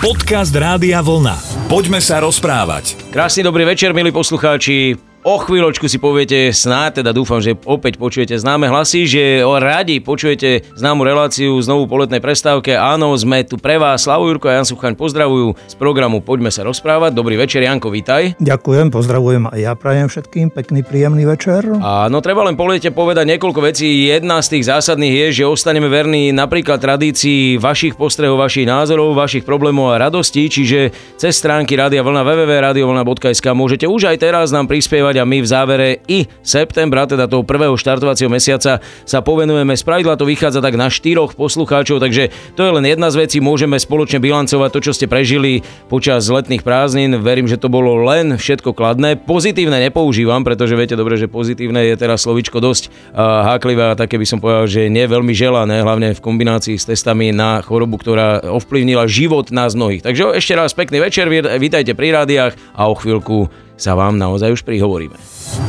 Podcast Rádia Vlna. Poďme sa rozprávať. Krásny dobrý večer, milí poslucháči. O chvíľočku si poviete, snáď teda dúfam, že opäť počujete známe hlasy, že radi počujete známu reláciu znovu po letnej prestávke. Áno, sme tu pre vás. Slavu Jurko a Jan Suchaň pozdravujú z programu Poďme sa rozprávať. Dobrý večer, Janko, vítaj. Ďakujem, pozdravujem aj ja prajem všetkým pekný, príjemný večer. Áno, treba len po lete povedať niekoľko vecí. Jedna z tých zásadných je, že ostaneme verní napríklad tradícii vašich postrehov, vašich názorov, vašich problémov a radostí, čiže cez stránky Rádia Vlna www.radiovlna.sk môžete už aj teraz nám prispievať pokračovať a my v závere i septembra, teda toho prvého štartovacieho mesiaca sa povenujeme. Spravidla to vychádza tak na štyroch poslucháčov, takže to je len jedna z vecí. Môžeme spoločne bilancovať to, čo ste prežili počas letných prázdnin. Verím, že to bolo len všetko kladné. Pozitívne nepoužívam, pretože viete dobre, že pozitívne je teraz slovičko dosť háklivé a také by som povedal, že nie veľmi želané, hlavne v kombinácii s testami na chorobu, ktorá ovplyvnila život nás mnohých. Takže ešte raz pekný večer, vítajte pri rádiách a o chvíľku sa vám naozaj už prihovoríme.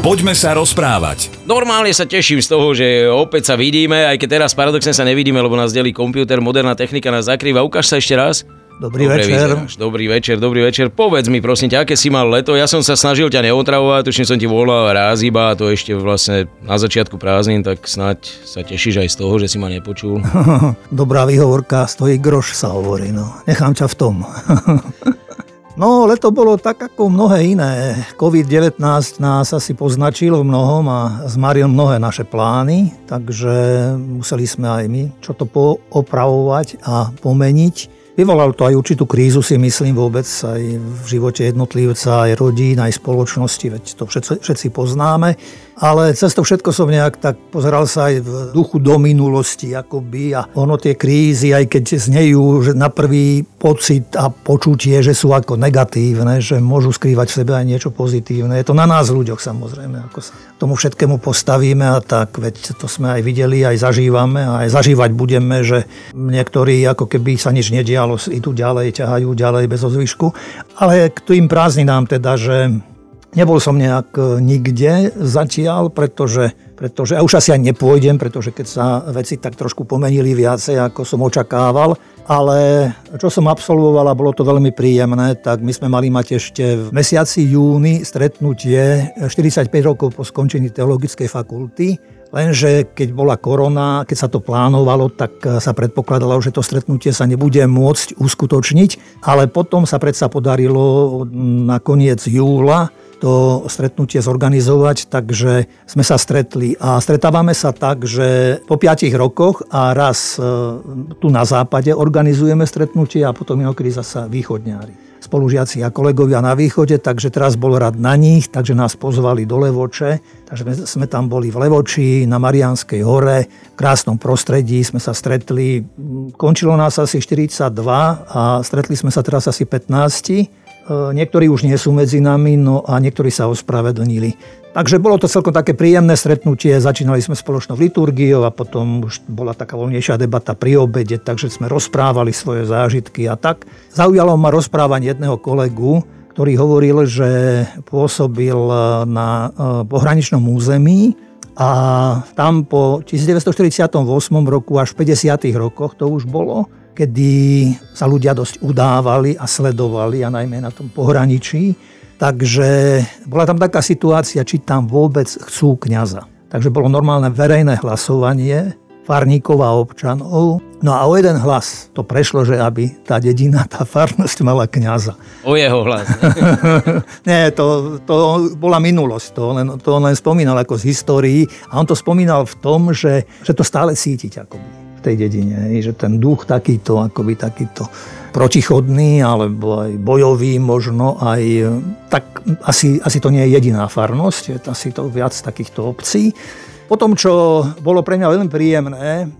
Poďme sa rozprávať. Normálne sa teším z toho, že opäť sa vidíme, aj keď teraz paradoxne sa nevidíme, lebo nás delí počítač, moderná technika nás zakrýva. Ukáž sa ešte raz. Dobrý Dobre večer. Vyzeráš. Dobrý večer, dobrý večer. Povedz mi prosím ťa, aké si mal leto? Ja som sa snažil ťa neotravovať, tuším som ti volal raz iba a to ešte vlastne na začiatku prázdnin, tak snáď sa tešíš aj z toho, že si ma nepočul. Dobrá výhovorka, stojí groš sa hovorí, no. Nechám ťa v tom. No, leto bolo tak ako mnohé iné. COVID-19 nás asi poznačil v mnohom a zmaril mnohé naše plány, takže museli sme aj my čo to poopravovať a pomeniť. Vyvolalo to aj určitú krízu, si myslím vôbec aj v živote jednotlivca, aj rodín, aj spoločnosti, veď to všetci poznáme. Ale cez to všetko som nejak tak pozeral sa aj v duchu do minulosti, akoby. A ono tie krízy, aj keď znejú že na prvý pocit a počutie, že sú ako negatívne, že môžu skrývať v sebe aj niečo pozitívne. Je to na nás ľuďoch samozrejme, ako sa tomu všetkému postavíme a tak, veď to sme aj videli, aj zažívame a aj zažívať budeme, že niektorí ako keby sa nič nedialo, idú ďalej, ťahajú ďalej bez ozvyšku. Ale k tým prázdninám teda, že Nebol som nejak e, nikde zatiaľ, pretože, pretože a už asi aj nepôjdem, pretože keď sa veci tak trošku pomenili viacej, ako som očakával, ale čo som absolvoval a bolo to veľmi príjemné, tak my sme mali mať ešte v mesiaci júni stretnutie 45 rokov po skončení teologickej fakulty, Lenže keď bola korona, keď sa to plánovalo, tak sa predpokladalo, že to stretnutie sa nebude môcť uskutočniť, ale potom sa predsa podarilo na koniec júla to stretnutie zorganizovať, takže sme sa stretli. A stretávame sa tak, že po piatich rokoch a raz e, tu na západe organizujeme stretnutie a potom inokedy zasa východňári. Spolužiaci a kolegovia na východe, takže teraz bol rad na nich, takže nás pozvali do Levoče, takže sme tam boli v Levoči, na Marianskej hore, v krásnom prostredí sme sa stretli, končilo nás asi 42 a stretli sme sa teraz asi 15 E, niektorí už nie sú medzi nami, no a niektorí sa ospravedlnili. Takže bolo to celkom také príjemné stretnutie, začínali sme spoločnou liturgiou a potom už bola taká voľnejšia debata pri obede, takže sme rozprávali svoje zážitky a tak. Zaujalo ma rozprávanie jedného kolegu, ktorý hovoril, že pôsobil na e, pohraničnom území a tam po 1948 roku až v 50. rokoch to už bolo, kedy sa ľudia dosť udávali a sledovali, a najmä na tom pohraničí. Takže bola tam taká situácia, či tam vôbec chcú kňaza. Takže bolo normálne verejné hlasovanie farníkov a občanov. No a o jeden hlas to prešlo, že aby tá dedina, tá farnosť mala kňaza. O jeho hlas. Nie, to, to bola minulosť. To len, to len spomínal ako z histórii. A on to spomínal v tom, že, že to stále cítiť akoby tej dedine. Že ten duch takýto, akoby takýto protichodný alebo aj bojový možno aj, tak asi, asi to nie je jediná farnosť, je asi to viac takýchto obcí. Po tom, čo bolo pre mňa veľmi príjemné,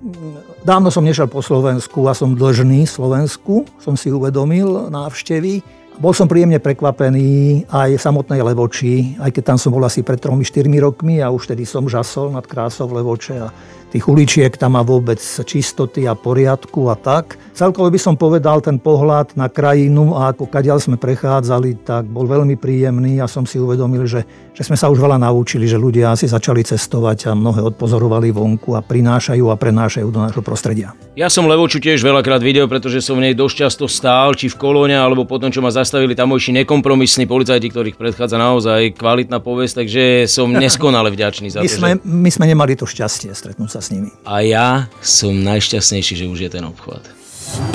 dávno som nešiel po Slovensku a som dlžný Slovensku, som si uvedomil návštevy Bol som príjemne prekvapený aj samotnej Levoči, aj keď tam som bol asi pred 3-4 rokmi a už tedy som žasol nad krásou Levoče a tých uličiek tam má vôbec čistoty a poriadku a tak. Celkovo by som povedal ten pohľad na krajinu a ako kadiaľ sme prechádzali, tak bol veľmi príjemný a som si uvedomil, že, že sme sa už veľa naučili, že ľudia asi začali cestovať a mnohé odpozorovali vonku a prinášajú a prenášajú do nášho prostredia. Ja som Levoču tiež veľakrát videl, pretože som v nej dosť často stál, či v kolóne, alebo potom, čo ma zastavili tamojší nekompromisní policajti, ktorých predchádza naozaj kvalitná povesť, takže som neskonale vďačný za my to. Sme, že... my sme nemali to šťastie stretnúť sa s nimi. A ja som najšťastnejší, že už je ten obchod.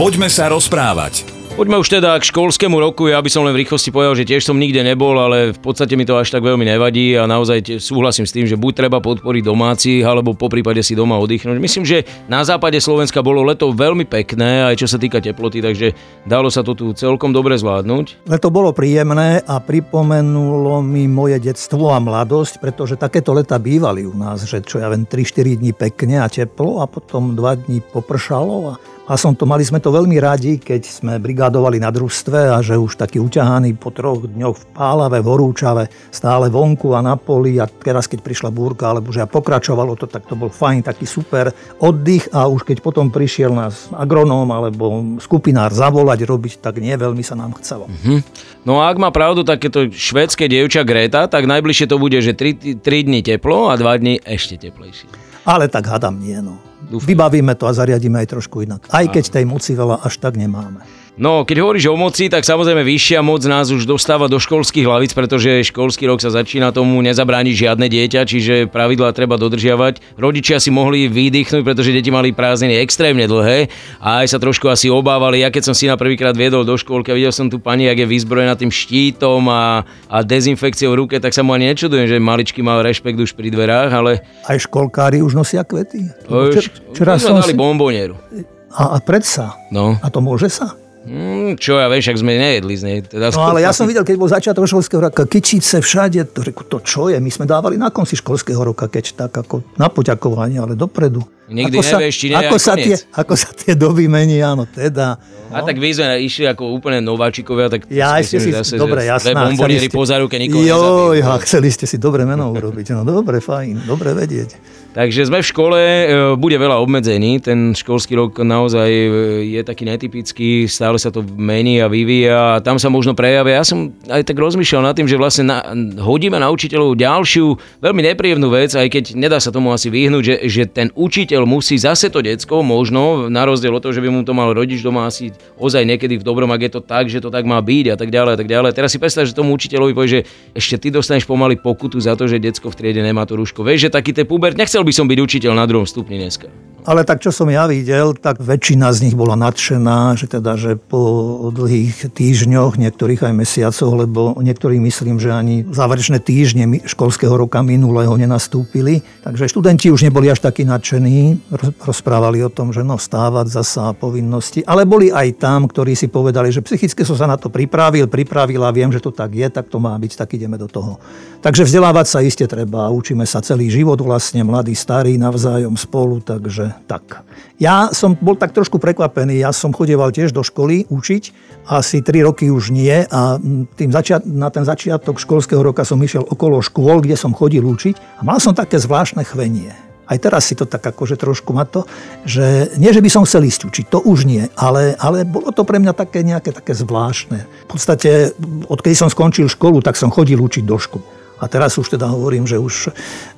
Poďme sa rozprávať. Poďme už teda k školskému roku. Ja by som len v rýchlosti povedal, že tiež som nikde nebol, ale v podstate mi to až tak veľmi nevadí a naozaj súhlasím s tým, že buď treba podporiť domácich, alebo po prípade si doma oddychnúť. Myslím, že na západe Slovenska bolo leto veľmi pekné, aj čo sa týka teploty, takže dalo sa to tu celkom dobre zvládnuť. Leto bolo príjemné a pripomenulo mi moje detstvo a mladosť, pretože takéto leta bývali u nás, že čo ja viem, 3-4 dní pekne a teplo a potom 2 dní popršalo a a som to, mali sme to veľmi radi, keď sme brigádovali na družstve a že už taký uťahaný po troch dňoch v Pálave, v Horúčave, stále vonku a na poli a teraz keď prišla búrka, alebo že pokračovalo to, tak to bol fajn, taký super oddych a už keď potom prišiel nás agronóm alebo skupinár zavolať, robiť, tak nie veľmi sa nám chcelo. Mm-hmm. No a ak má pravdu takéto švedské dievča Greta, tak najbližšie to bude, že 3, 3 dní teplo a 2 dní ešte teplejšie. Ale tak hadam nie, no. Dúfam. Vybavíme to a zariadíme aj trošku inak. Aj keď tej moci veľa až tak nemáme. No, keď hovoríš o moci, tak samozrejme vyššia moc nás už dostáva do školských hlavic, pretože školský rok sa začína tomu nezabrániť žiadne dieťa, čiže pravidlá treba dodržiavať. Rodičia si mohli vydýchnuť, pretože deti mali prázdniny extrémne dlhé a aj sa trošku asi obávali. Ja keď som si na prvýkrát viedol do škôlky a videl som tu pani, jak je vyzbrojená tým štítom a, a dezinfekciou v ruke, tak sa mu ani nečudujem, že maličky mal rešpekt už pri dverách, ale... Aj školkári už nosia kvety. Už, Včera som si... bombonieru. A, a predsa? No. A to môže sa? Mm, čo ja viem, však sme nejedli z nej. Teda no ale ja som videl, keď bol začiatok školského roka, kyčice všade, to, reku, to čo je? My sme dávali na konci školského roka, keď tak ako na poďakovanie, ale dopredu. Nikdy ako nevieš, či nie ako sa, tie, ako sa tie doby menia, áno teda. No. A tak vy sme išli ako úplne nováčikovia, tak ja ešte si, zase, dobre, jasná. Bombonieri po záruke nikoho Joj, a chceli ste si dobre meno urobiť. No dobre, fajn, dobre vedieť. Takže sme v škole, e, bude veľa obmedzení, ten školský rok naozaj e, je taký netypický, stále sa to mení a vyvíja a tam sa možno prejavia. Ja som aj tak rozmýšľal nad tým, že vlastne na, hodíme na učiteľov ďalšiu veľmi nepríjemnú vec, aj keď nedá sa tomu asi vyhnúť, že, že ten učiteľ musí zase to decko, možno na rozdiel od toho, že by mu to mal rodič doma asi ozaj niekedy v dobrom, ak je to tak, že to tak má byť a tak ďalej a tak ďalej. Teraz si predstav, že tomu učiteľovi povie, že ešte ty dostaneš pomaly pokutu za to, že decko v triede nemá to rúško. Vieš, že taký ten puber, nechcel by som byť učiteľ na druhom stupni dneska. Ale tak čo som ja videl, tak väčšina z nich bola nadšená, že teda, že po dlhých týždňoch, niektorých aj mesiacoch, lebo niektorí myslím, že ani záverečné týždne školského roka minulého nenastúpili. Takže študenti už neboli až takí nadšení, rozprávali o tom, že no stávať zasa povinnosti. Ale boli aj tam, ktorí si povedali, že psychicky som sa na to pripravil, pripravil a viem, že to tak je, tak to má byť, tak ideme do toho. Takže vzdelávať sa iste treba, učíme sa celý život vlastne, mladí, starí, navzájom spolu, takže tak. Ja som bol tak trošku prekvapený, ja som chodieval tiež do školy učiť, asi 3 roky už nie a tým začiat, na ten začiatok školského roka som išiel okolo škôl, kde som chodil učiť a mal som také zvláštne chvenie. Aj teraz si to tak akože trošku má to, že nie, že by som chcel ísť učiť, to už nie, ale, ale bolo to pre mňa také nejaké také zvláštne. V podstate, odkedy som skončil školu, tak som chodil učiť do školy. A teraz už teda hovorím, že už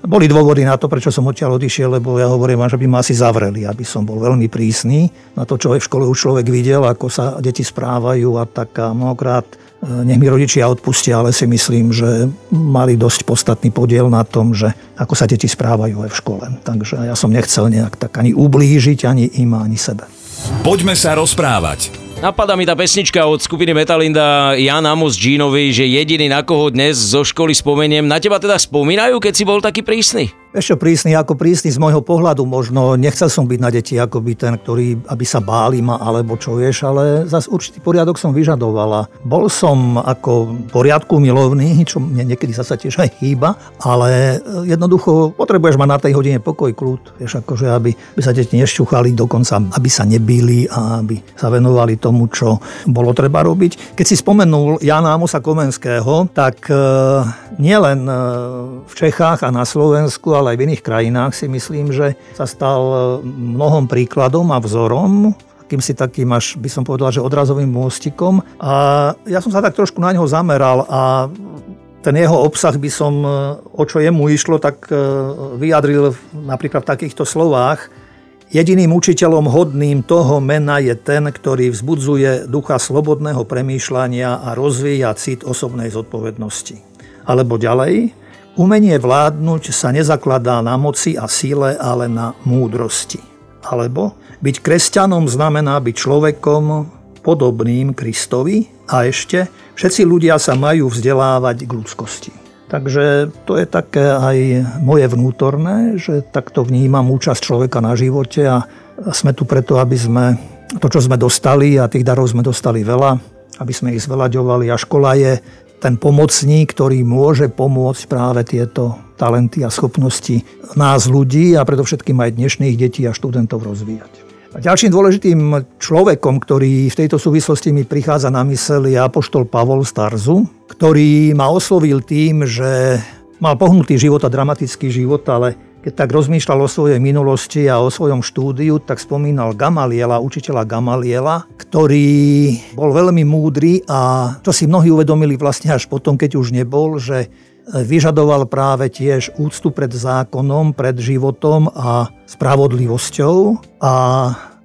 boli dôvody na to, prečo som odtiaľ odišiel, lebo ja hovorím, že by ma asi zavreli, aby som bol veľmi prísny na to, čo v škole už človek videl, ako sa deti správajú a tak a mnohokrát e, nech mi rodičia odpustia, ale si myslím, že mali dosť podstatný podiel na tom, že ako sa deti správajú aj v škole. Takže ja som nechcel nejak tak ani ublížiť ani im, ani sebe. Poďme sa rozprávať. Napadá mi tá pesnička od skupiny Metalinda Jan Amos Jeanovi, že jediný na koho dnes zo školy spomeniem. Na teba teda spomínajú, keď si bol taký prísny? Ešte prísny ako prísny z môjho pohľadu možno. Nechcel som byť na deti ako by ten, ktorý, aby sa báli ma alebo čo vieš, ale zas určitý poriadok som vyžadovala. Bol som ako poriadku milovný, čo mne niekedy sa tiež aj chýba, ale jednoducho potrebuješ mať na tej hodine pokoj, kľud. Vieš, akože aby, aby sa deti nešťuchali dokonca, aby sa nebili a aby sa venovali tomu, čo bolo treba robiť. Keď si spomenul Jana Amosa Komenského, tak e, nielen e, v Čechách a na Slovensku, ale aj v iných krajinách si myslím, že sa stal e, mnohom príkladom a vzorom kým si takým až, by som povedal, že odrazovým môstikom. A ja som sa tak trošku na neho zameral a ten jeho obsah by som, e, o čo jemu išlo, tak e, vyjadril napríklad v takýchto slovách. Jediným učiteľom hodným toho mena je ten, ktorý vzbudzuje ducha slobodného premýšľania a rozvíja cit osobnej zodpovednosti. Alebo ďalej, Umenie vládnuť sa nezakladá na moci a síle, ale na múdrosti. Alebo byť kresťanom znamená byť človekom podobným Kristovi a ešte všetci ľudia sa majú vzdelávať k ľudskosti. Takže to je také aj moje vnútorné, že takto vnímam účasť človeka na živote a sme tu preto, aby sme to, čo sme dostali a tých darov sme dostali veľa, aby sme ich zvelaďovali a škola je ten pomocník, ktorý môže pomôcť práve tieto talenty a schopnosti nás ľudí a predovšetkým aj dnešných detí a študentov rozvíjať. A ďalším dôležitým človekom, ktorý v tejto súvislosti mi prichádza na mysel, je apoštol Pavol Starzu, ktorý ma oslovil tým, že mal pohnutý život a dramatický život, ale keď tak rozmýšľal o svojej minulosti a o svojom štúdiu, tak spomínal Gamaliela, učiteľa Gamaliela, ktorý bol veľmi múdry a to si mnohí uvedomili vlastne až potom, keď už nebol, že vyžadoval práve tiež úctu pred zákonom, pred životom a spravodlivosťou. A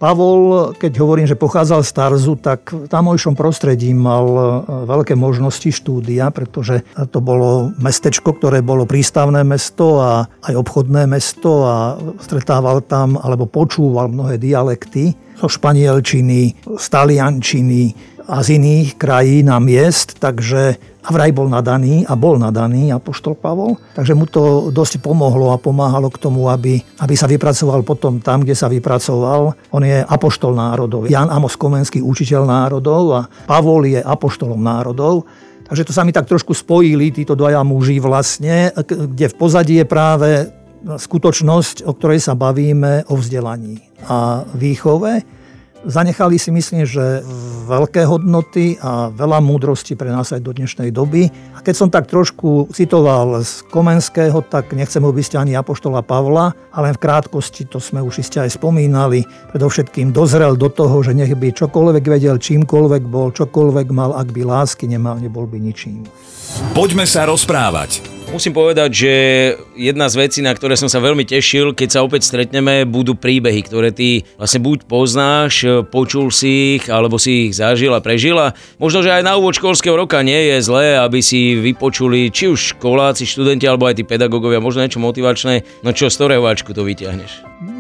Pavol, keď hovorím, že pochádzal z Tarzu, tak v tamojšom prostredí mal e, veľké možnosti štúdia, pretože to bolo mestečko, ktoré bolo prístavné mesto a aj obchodné mesto a stretával tam alebo počúval mnohé dialekty. Zo španielčiny, z taliančiny a z iných krajín a miest, takže a vraj bol nadaný a bol nadaný Apoštol Pavol, takže mu to dosť pomohlo a pomáhalo k tomu, aby, aby sa vypracoval potom tam, kde sa vypracoval. On je Apoštol národov. Jan Amos Komenský, učiteľ národov a Pavol je Apoštolom národov. Takže to sa mi tak trošku spojili, títo dvaja muži vlastne, kde v pozadí je práve skutočnosť, o ktorej sa bavíme, o vzdelaní a výchove. Zanechali si myslím, že veľké hodnoty a veľa múdrosti pre nás aj do dnešnej doby. A keď som tak trošku citoval z Komenského, tak nechcem obísť ani Apoštola Pavla, ale v krátkosti, to sme už iste aj spomínali, predovšetkým dozrel do toho, že nech by čokoľvek vedel, čímkoľvek bol, čokoľvek mal, ak by lásky nemal, nebol by ničím. Poďme sa rozprávať. Musím povedať, že jedna z vecí, na ktoré som sa veľmi tešil, keď sa opäť stretneme, budú príbehy, ktoré ty vlastne buď poznáš, počul si ich, alebo si ich zažil a prežil. A možno, že aj na úvod školského roka nie je zlé, aby si vypočuli či už školáci, študenti, alebo aj tí pedagógovia, možno niečo motivačné. No čo, z ktorého to vyťahneš?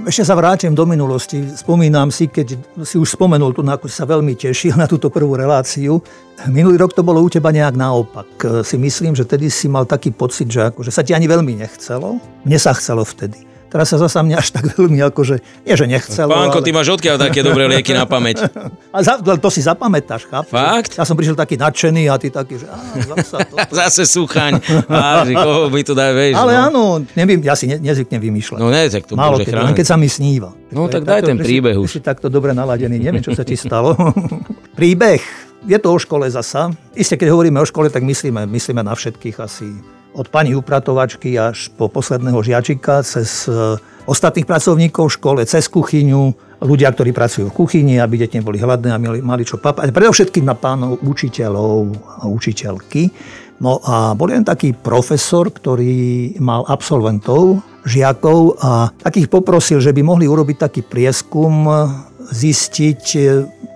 Ešte sa vrátim do minulosti. Spomínam si, keď si už spomenul tu, ako sa veľmi tešil na túto prvú reláciu. Minulý rok to bolo u teba nejak naopak. Si myslím, že tedy si mal taký pocit, že, ako, že sa ti ani veľmi nechcelo. Mne sa chcelo vtedy. Teraz sa zasa mňa až tak veľmi akože, nie že nechcelo. Pánko, ale... ty máš odkiaľ také dobré lieky na pamäť? A za, to si zapamätáš, chápeš? Fakt? Ja som prišiel taký nadšený a ty taký, že á, zasa toto. Zase suchaň. Á, že koho mi to dá, vieš. Ale no. áno, nevím, ja si ne, nezvyknem vymýšľať. No ne, tak to Málo môže keď, keď sa mi sníva. No tak, tak daj ten príbeh už. Ty si takto dobre naladený, neviem, čo sa ti stalo. príbeh, je to o škole zasa. Isté, keď hovoríme o škole, tak myslíme, myslíme na všetkých asi od pani upratovačky až po posledného žiačika, cez e, ostatných pracovníkov v škole, cez kuchyňu, ľudia, ktorí pracujú v kuchyni, aby deti neboli hladné a mali, mali čo papať. Predovšetkým na pánov učiteľov a učiteľky. No a bol len taký profesor, ktorý mal absolventov, žiakov a takých poprosil, že by mohli urobiť taký prieskum, zistiť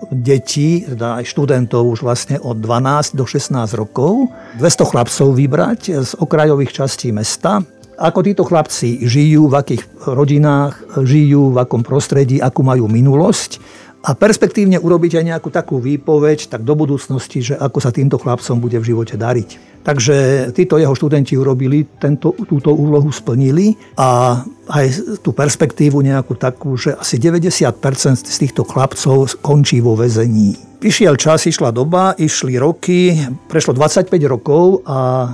detí, teda aj študentov už vlastne od 12 do 16 rokov, 200 chlapcov vybrať z okrajových častí mesta, ako títo chlapci žijú, v akých rodinách žijú, v akom prostredí, akú majú minulosť a perspektívne urobiť aj nejakú takú výpoveď, tak do budúcnosti, že ako sa týmto chlapcom bude v živote dariť. Takže títo jeho študenti urobili, tento, túto úlohu splnili a aj tú perspektívu nejakú takú, že asi 90% z týchto chlapcov končí vo väzení. Vyšiel čas, išla doba, išli roky, prešlo 25 rokov a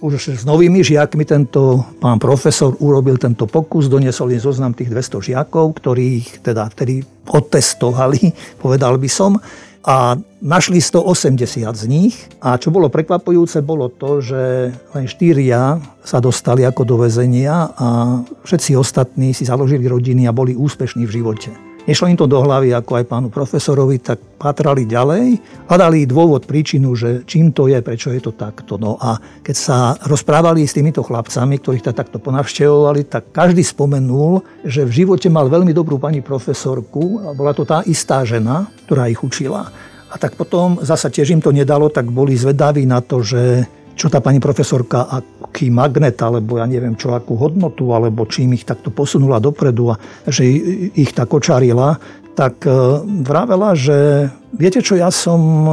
už s novými žiakmi tento pán profesor urobil tento pokus, doniesol im zoznam tých 200 žiakov, ktorých teda vtedy otestovali, povedal by som, a našli 180 z nich. A čo bolo prekvapujúce, bolo to, že len štyria sa dostali ako do väzenia a všetci ostatní si založili rodiny a boli úspešní v živote. Nešlo im to do hlavy ako aj pánu profesorovi, tak patrali ďalej, hľadali dôvod, príčinu, že čím to je, prečo je to takto. No a keď sa rozprávali s týmito chlapcami, ktorých to takto ponavštevovali, tak každý spomenul, že v živote mal veľmi dobrú pani profesorku, a bola to tá istá žena, ktorá ich učila. A tak potom zasa tiež im to nedalo, tak boli zvedaví na to, že čo tá pani profesorka, aký magnet, alebo ja neviem čo, akú hodnotu, alebo čím ich takto posunula dopredu a že ich tak očarila, tak e, vravela, že viete čo, ja som e,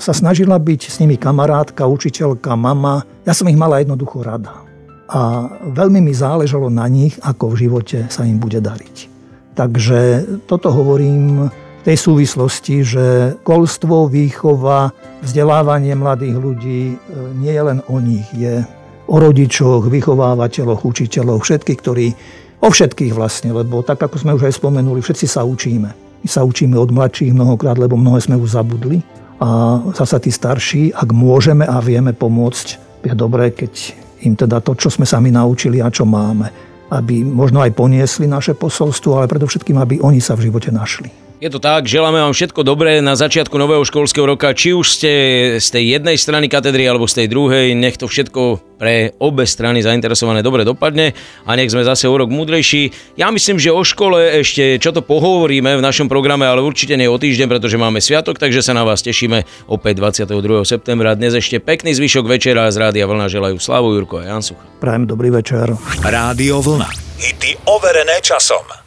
sa snažila byť s nimi kamarátka, učiteľka, mama. Ja som ich mala jednoducho rada. A veľmi mi záležalo na nich, ako v živote sa im bude dariť. Takže toto hovorím tej súvislosti, že školstvo, výchova, vzdelávanie mladých ľudí e, nie je len o nich, je o rodičoch, vychovávateľoch, učiteľoch, všetkých, ktorí, o všetkých vlastne, lebo tak ako sme už aj spomenuli, všetci sa učíme. My sa učíme od mladších mnohokrát, lebo mnohé sme už zabudli. A zasa tí starší, ak môžeme a vieme pomôcť, je dobré, keď im teda to, čo sme sami naučili a čo máme, aby možno aj poniesli naše posolstvo, ale predovšetkým, aby oni sa v živote našli. Je to tak, želáme vám všetko dobré na začiatku nového školského roka, či už ste z tej jednej strany katedry alebo z tej druhej, nech to všetko pre obe strany zainteresované dobre dopadne a nech sme zase o rok múdrejší. Ja myslím, že o škole ešte čo to pohovoríme v našom programe, ale určite nie o týždeň, pretože máme sviatok, takže sa na vás tešíme opäť 22. septembra. Dnes ešte pekný zvyšok večera z Rádia Vlna želajú Slavu Jurko a Jan Sucha. Prajem dobrý večer. Rádio Vlna. Hity overené časom.